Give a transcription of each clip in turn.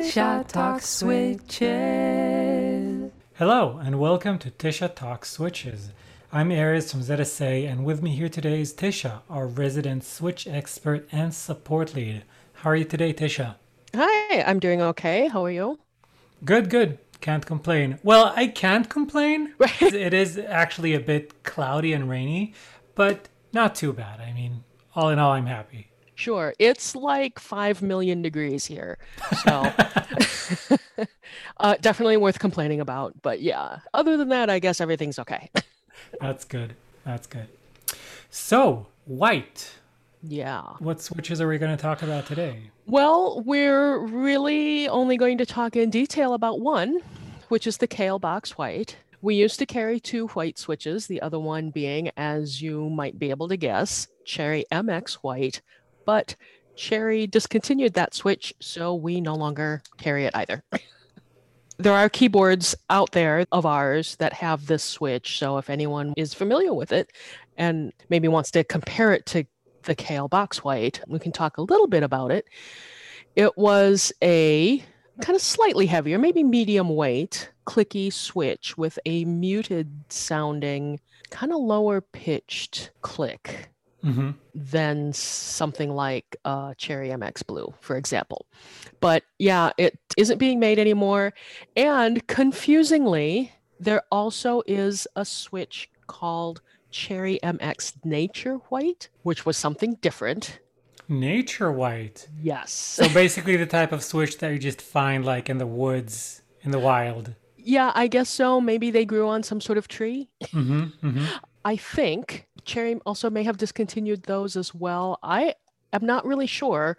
Tisha Talk Switches. Hello, and welcome to Tisha Talk Switches. I'm Erez from ZSA, and with me here today is Tisha, our resident Switch expert and support lead. How are you today, Tisha? Hi, I'm doing okay. How are you? Good, good. Can't complain. Well, I can't complain. Right. It is actually a bit cloudy and rainy, but not too bad. I mean, all in all, I'm happy. Sure. It's like 5 million degrees here. So uh, definitely worth complaining about. But yeah, other than that, I guess everything's okay. That's good. That's good. So, white. yeah. What switches are we going to talk about today? Well, we're really only going to talk in detail about one, which is the Kailh Box White. We used to carry two white switches, the other one being, as you might be able to guess, Cherry MX White, but Cherry discontinued that switch, so we no longer carry it either. there are keyboards out there of ours that have this switch, so if anyone is familiar with it and maybe wants to compare it to the Kailh Box White, we can talk a little bit about it. It was a kind of slightly heavier, maybe medium weight, clicky switch with a muted sounding, kind of lower pitched click Mm-hmm. than something like uh, Cherry MX Blue, for example. But yeah, it isn't being made anymore. And confusingly, there also is a switch called Cherry MX Nature White, which was something different. Nature white. Yes. So basically, the type of switch that you just find like in the woods, in the wild. yeah, I guess so. Maybe they grew on some sort of tree. Mm-hmm. Mm-hmm. I think Cherry also may have discontinued those as well. I am not really sure.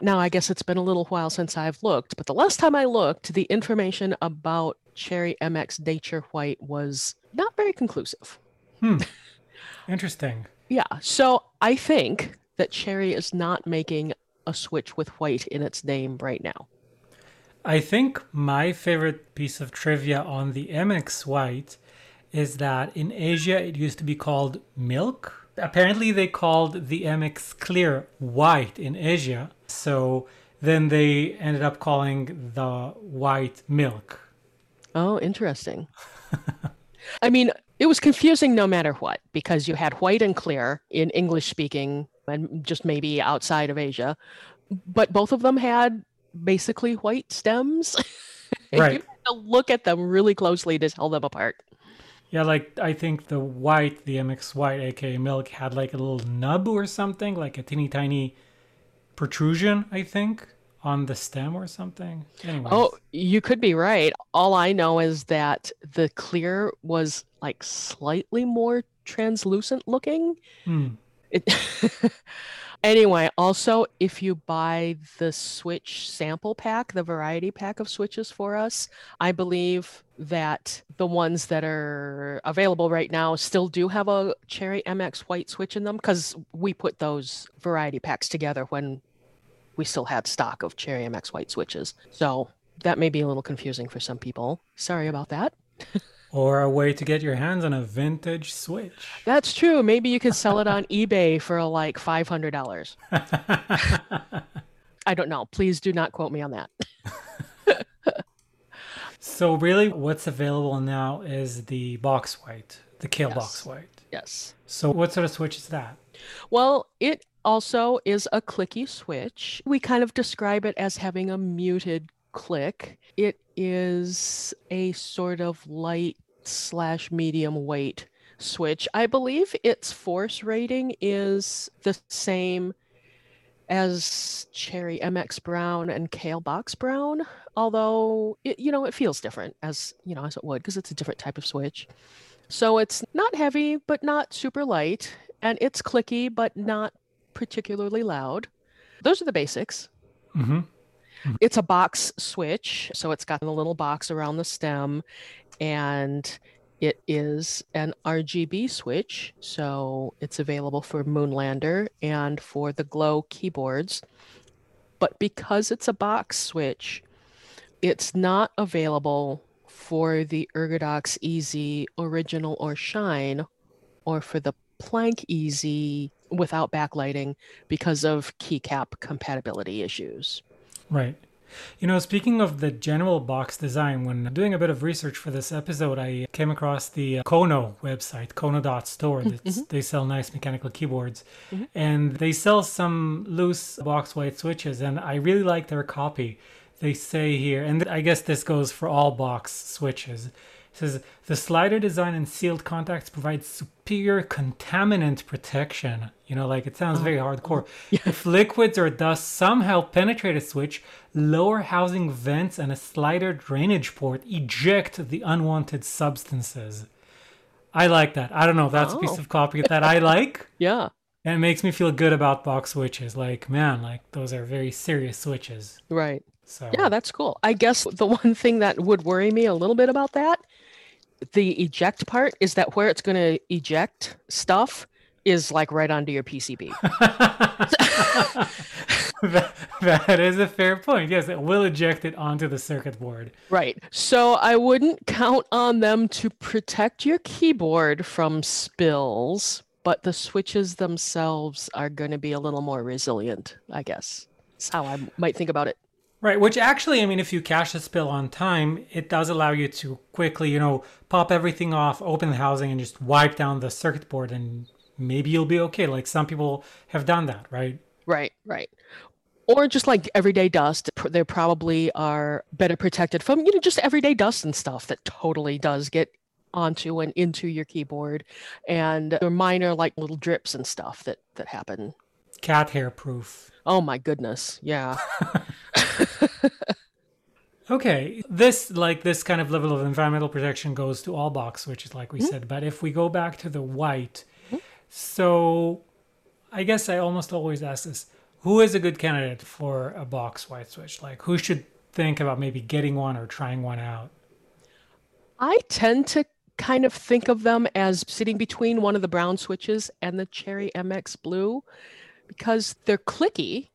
Now, I guess it's been a little while since I've looked, but the last time I looked, the information about Cherry MX Nature White was not very conclusive. Hmm. Interesting. Yeah, so I think that Cherry is not making a switch with white in its name right now. I think my favorite piece of trivia on the MX White is that in Asia it used to be called milk. Apparently, they called the MX Clear white in Asia. So then they ended up calling the white milk. Oh, interesting. I mean, it was confusing no matter what because you had white and clear in English speaking and just maybe outside of Asia, but both of them had basically white stems. Right. You had to look at them really closely to tell them apart. Yeah, like I think the white, the MX White, aka milk, had like a little nub or something, like a teeny tiny protrusion, I think, on the stem or something. Anyways. Oh, you could be right. All I know is that the clear was like slightly more translucent looking. Hmm. It anyway, also, if you buy the Switch sample pack, the variety pack of switches for us, I believe that the ones that are available right now still do have a Cherry MX white switch in them because we put those variety packs together when we still had stock of Cherry MX white switches. So that may be a little confusing for some people. Sorry about that. Or a way to get your hands on a vintage Switch. That's true. Maybe you could sell it on eBay for like $500. I don't know. Please do not quote me on that. So really, what's available now is the box white, the Kailh box white. Yes. So what sort of switch is that? Well, it also is a clicky switch. We kind of describe it as having a muted click. It is a sort of light slash medium weight switch. I believe its force rating is the same as Cherry MX Brown and Kailh Box Brown, although it, you know, it feels different as, you know, as it would because it's a different type of switch. So it's not heavy, but not super light, and it's clicky, but not particularly loud. Those are the basics. Mm-hmm. It's a box switch, so it's got a little box around the stem, and it is an RGB switch, so it's available for Moonlander and for the Glow keyboards. But because it's a box switch, it's not available for the ErgoDox EZ Original or Shine or for the Planck EZ without backlighting because of keycap compatibility issues. Right. You know, speaking of the general box design, when doing a bit of research for this episode, I came across the uh, Kono website, kono.store. That's, mm-hmm, mm-hmm. They sell nice mechanical keyboards. Mm-hmm. And they sell some loose box white switches, and I really like their copy. They say here, and I guess this goes for all box switches. Says the slider design and sealed contacts provide superior contaminant protection. You know, like it sounds very oh. hardcore. If liquids or dust somehow penetrate a switch, lower housing vents and a slider drainage port eject the unwanted substances. I like that. I don't know. if That's a piece Oh. of copy that I like. Yeah. And it makes me feel good about box switches. Like, man, like those are very serious switches. Right. So Yeah, that's cool. I guess the one thing that would worry me a little bit about that, the eject part, is that where it's going to eject stuff is like right onto your PCB. that, that is a fair point. Yes, it will eject it onto the circuit board. right. So I wouldn't count on them to protect your keyboard from spills, but the switches themselves are going to be a little more resilient, I guess. That's how I might think about it. Right, which actually, I mean, if you cache a spill on time, it does allow you to quickly, you know, pop everything off, open the housing, and just wipe down the circuit board, and maybe you'll be okay. Like some people have done that, right? Right, right. Or just like everyday dust, they probably are better protected from, you know, just everyday dust and stuff that totally does get onto and into your keyboard and they're minor like little drips and stuff that that happen. Cat hair proof. Oh my goodness. Yeah. Okay, this like this kind of level of environmental protection goes to all box which is like we mm-hmm. said. But if we go back to the white, mm-hmm. so I guess I almost always ask this: Who is a good candidate for a box white switch? Like, who should think about maybe getting one or trying one out? I tend to kind of think of them as sitting between one of the brown switches and the Cherry MX Blue because they're clicky,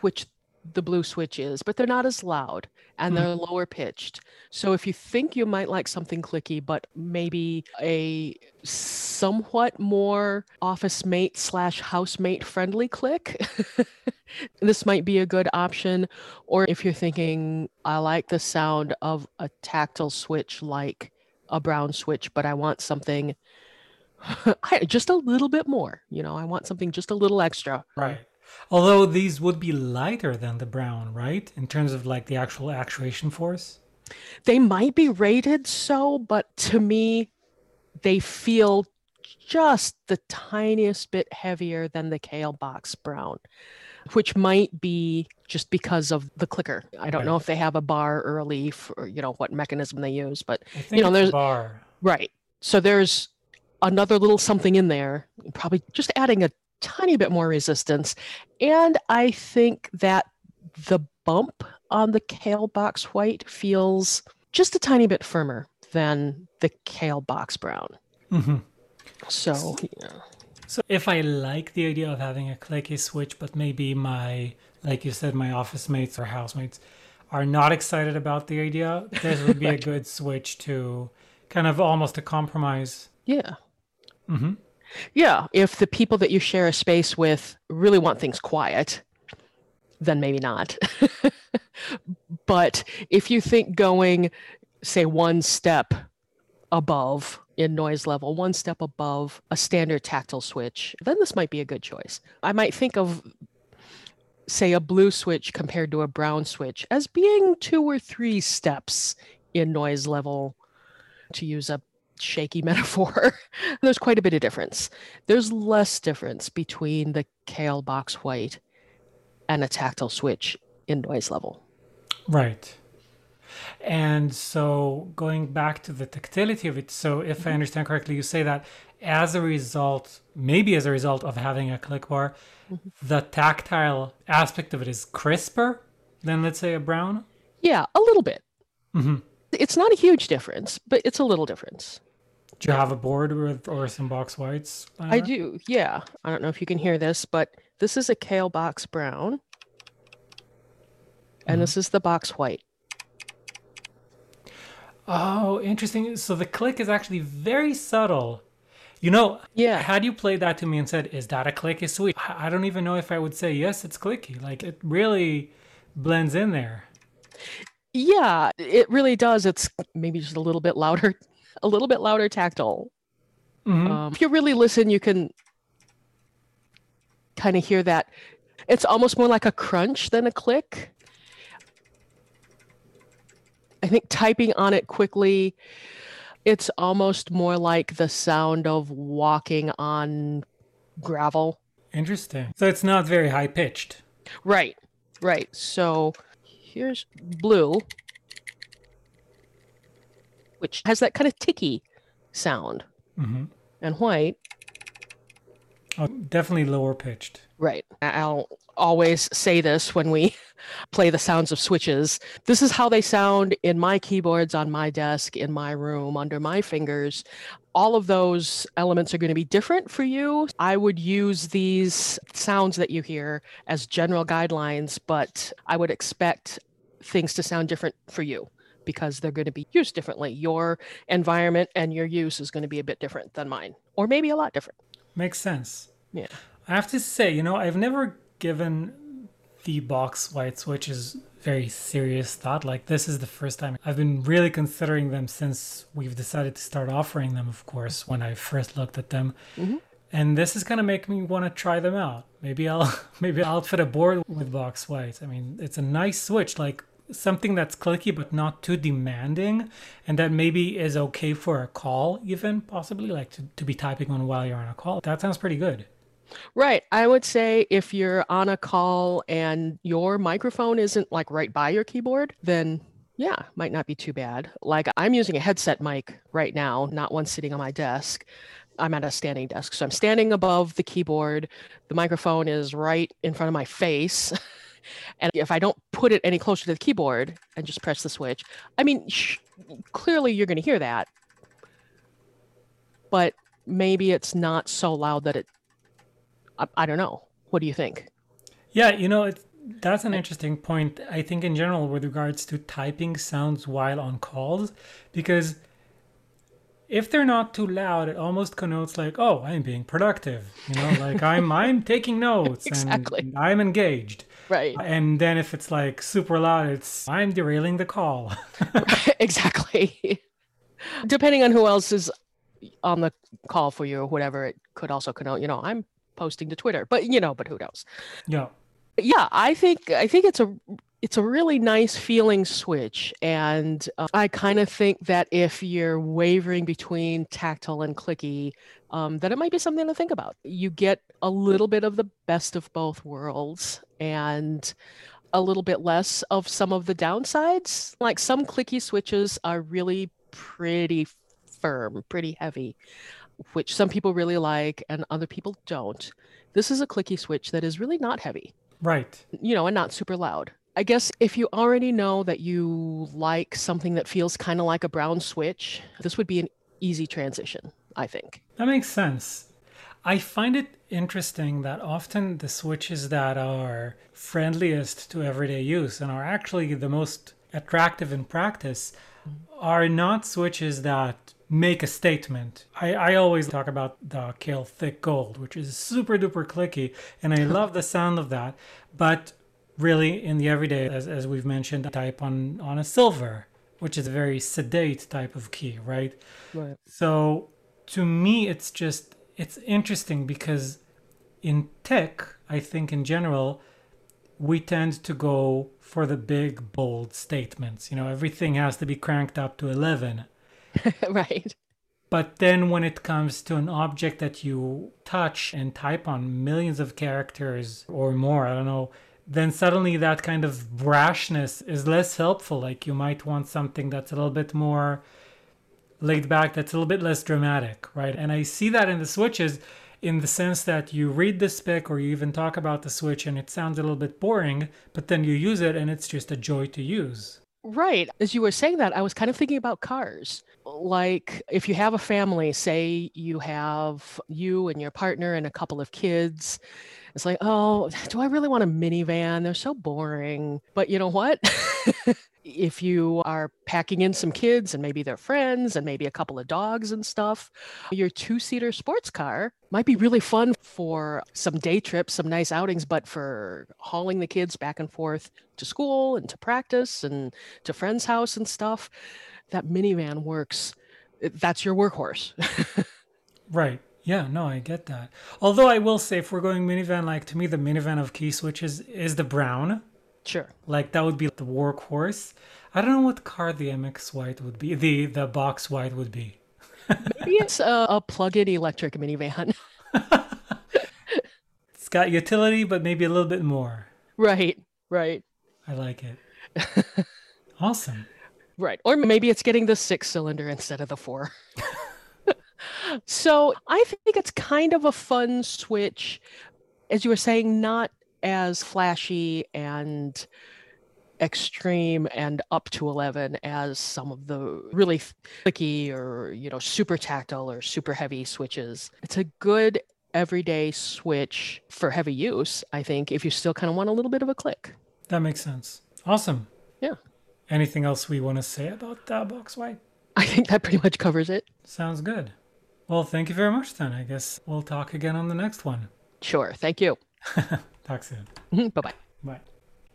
which the blue switch is, but they're not as loud and hmm. they're lower pitched. So if you think you might like something clicky, but maybe a somewhat more office mate slash housemate friendly click, this might be a good option. Or if you're thinking, I like the sound of a tactile switch like a brown switch, but I want something I- just a little bit more. You know, I want something just a little extra. Right. Although these would be lighter than the brown, right? In terms of like the actual actuation force. They might be rated so, but to me, they feel just the tiniest bit heavier than the Kailh Box Brown, which might be just because of the clicker. I don't know if they have a bar or a leaf or, you know, what mechanism they use, but think know, there's- bar. Right. So there's another little something in there, probably just adding a tiny bit more resistance. And I think that the bump on the Kailh Box White feels just a tiny bit firmer than the Kailh Box Brown. hmm So, yeah. So if I like the idea of having a clicky switch, but maybe my, like you said, my office mates or housemates are not excited about the idea, this would be a good switch to kind of almost a compromise. yeah. hmm Yeah, if the people that you share a space with really want things quiet, then maybe not. but if you think going, say, one step above in noise level, one step above a standard tactile switch, then this might be a good choice. I might think of, say, a blue switch compared to a brown switch as being two or three steps in noise level, to use a shaky metaphor. There's quite a bit of difference. There's less difference between the Kailh Box White and a tactile switch in noise level. Right. And so going back to the tactility of it, so if I understand correctly, you say that as a result, maybe as a result of having a click bar, the tactile aspect of it is crisper than, let's say, a brown. Yeah, a little bit. Mhm. It's not a huge difference, but it's a little difference. Do you have a board with or some box whites? I do, yeah. I don't know if you can hear this, but this is a Kailh Box Brown. And this mm-hmm. is the box white. Oh, interesting. So the click is actually very subtle. You know, Yeah. had you played that to me and said, "Is that a clicky switch?" I I don't even know if I would say yes. It's clicky. Like it really blends in there. Yeah, it really does. It's maybe just a little bit louder, a little bit louder tactile. Mhm. Um, if you really listen, you can kind of hear that. It's almost more like a crunch than a click. I think typing on it quickly, it's almost more like the sound of walking on gravel. Interesting. So it's not very high pitched. Right, right. So here's blue, which has that kind of ticky sound, hmm and white Oh, definitely lower pitched. Right. I'll always say this when we play the sounds of switches. This is how they sound in my keyboards on my desk, in my room, under my fingers. All of those elements are going to be different for you. I would use these sounds that you hear as general guidelines, but I would expect things to sound different for you because they're going to be used differently. Your environment and your use is going to be a bit different than mine, or maybe a lot different. Makes sense. Yeah. I have to say, you know, I've never given the box white switches very serious thought. Like this is the first time I've been really considering them since we've decided to start offering them, of course, when I first looked at them. Mhm. And this is gonna make me want to try them out. Maybe I'll maybe I'll outfit a board with box white. I mean, it's a nice switch, like something that's clicky but not too demanding, and that maybe is okay for a call, even possibly like to, to be typing on while you're on a call. That sounds pretty good. Right. I would say if you're on a call and your microphone isn't like right by your keyboard, then yeah, might not be too bad. Like I'm using a headset mic right now, not one sitting on my desk. I'm at a standing desk. So I'm standing above the keyboard. The microphone is right in front of my face. and if I don't put it any closer to the keyboard and just press the switch, I mean, sh- clearly you're going to hear that. But maybe it's not so loud that it I, I don't know. What do you think? Yeah, you know, it's, that's an interesting point. I think in general, with regards to typing sounds while on calls, because if they're not too loud, it almost connotes like, oh, I'm being productive. You know, like I'm I'm taking notes Exactly. and I'm engaged. Right. And then if it's like super loud, it's I'm derailing the call. exactly. Depending on who else is on the call for you or whatever, it could also connote, you know, I'm posting to Twitter. But you know, but who knows? yeah. yeah i think i think it's a it's a really nice feeling switch and uh, i kind of think that if you're wavering between tactile and clicky um, that it might be something to think about you get a little bit of the best of both worlds and a little bit less of some of the downsides like some clicky switches are really pretty firm pretty heavy which some people really like and other people don't this is a clicky switch that is really not heavy Right. you know, and not super loud. I guess if you already know that you like something that feels kind of like a brown switch, this would be an easy transition, I think. That makes sense. I find it interesting that often the switches that are friendliest to everyday use and are actually the most attractive in practice are not switches that make a statement. I, I always talk about the Kailh Thick Gold, which is super duper clicky, and I love the sound of that. But really, in the everyday, as, as we've mentioned, type on, on a silver, which is a very sedate type of key, right? Right. So to me, it's just it's interesting because in tech, I think in general, we tend to go for the big bold statements. You know, everything has to be cranked up to eleven. right. But then when it comes to an object that you touch and type on millions of characters or more, I don't know, then suddenly that kind of brashness is less helpful. Like you might want something that's a little bit more laid back, that's a little bit less dramatic, right? And I see that in the switches in the sense that you read the spec or you even talk about the switch and it sounds a little bit boring, but then you use it and it's just a joy to use. Right. As you were saying that, I was kind of thinking about cars. like if you have a family, say you have you and your partner and a couple of kids, it's like, oh, do I really want a minivan? They're so boring. But you know what? if you are packing in some kids and maybe their friends and maybe a couple of dogs and stuff, your two seater sports car might be really fun for some day trips, some nice outings, but for hauling the kids back and forth to school and to practice and to friends' house and stuff, that minivan works. That's your workhorse. right. Yeah, no, I get that. Although I will say, if we're going minivan, like to me, the minivan of key switches is the brown. Sure. Like that would be the workhorse. I don't know what car the MX White would be. The the box white would be. Maybe it's a, a plug-in electric minivan. it's got utility, but maybe a little bit more. Right. Right. I like it. awesome. Right. Or maybe it's getting the six cylinder instead of the four. so I think it's kind of a fun switch. As you were saying, not as flashy and extreme and up to 11 as some of the really clicky or you know super tactile or super heavy switches. It's a good everyday switch for heavy use i think if you still kind of want a little bit of a click. That makes sense. Awesome. Yeah. Anything else we want to say about that box white? I think that pretty much covers it. Sounds good. Well thank you very much then. I guess we'll talk again on the next one. Sure. Thank you Talk soon. Bye-bye. Bye.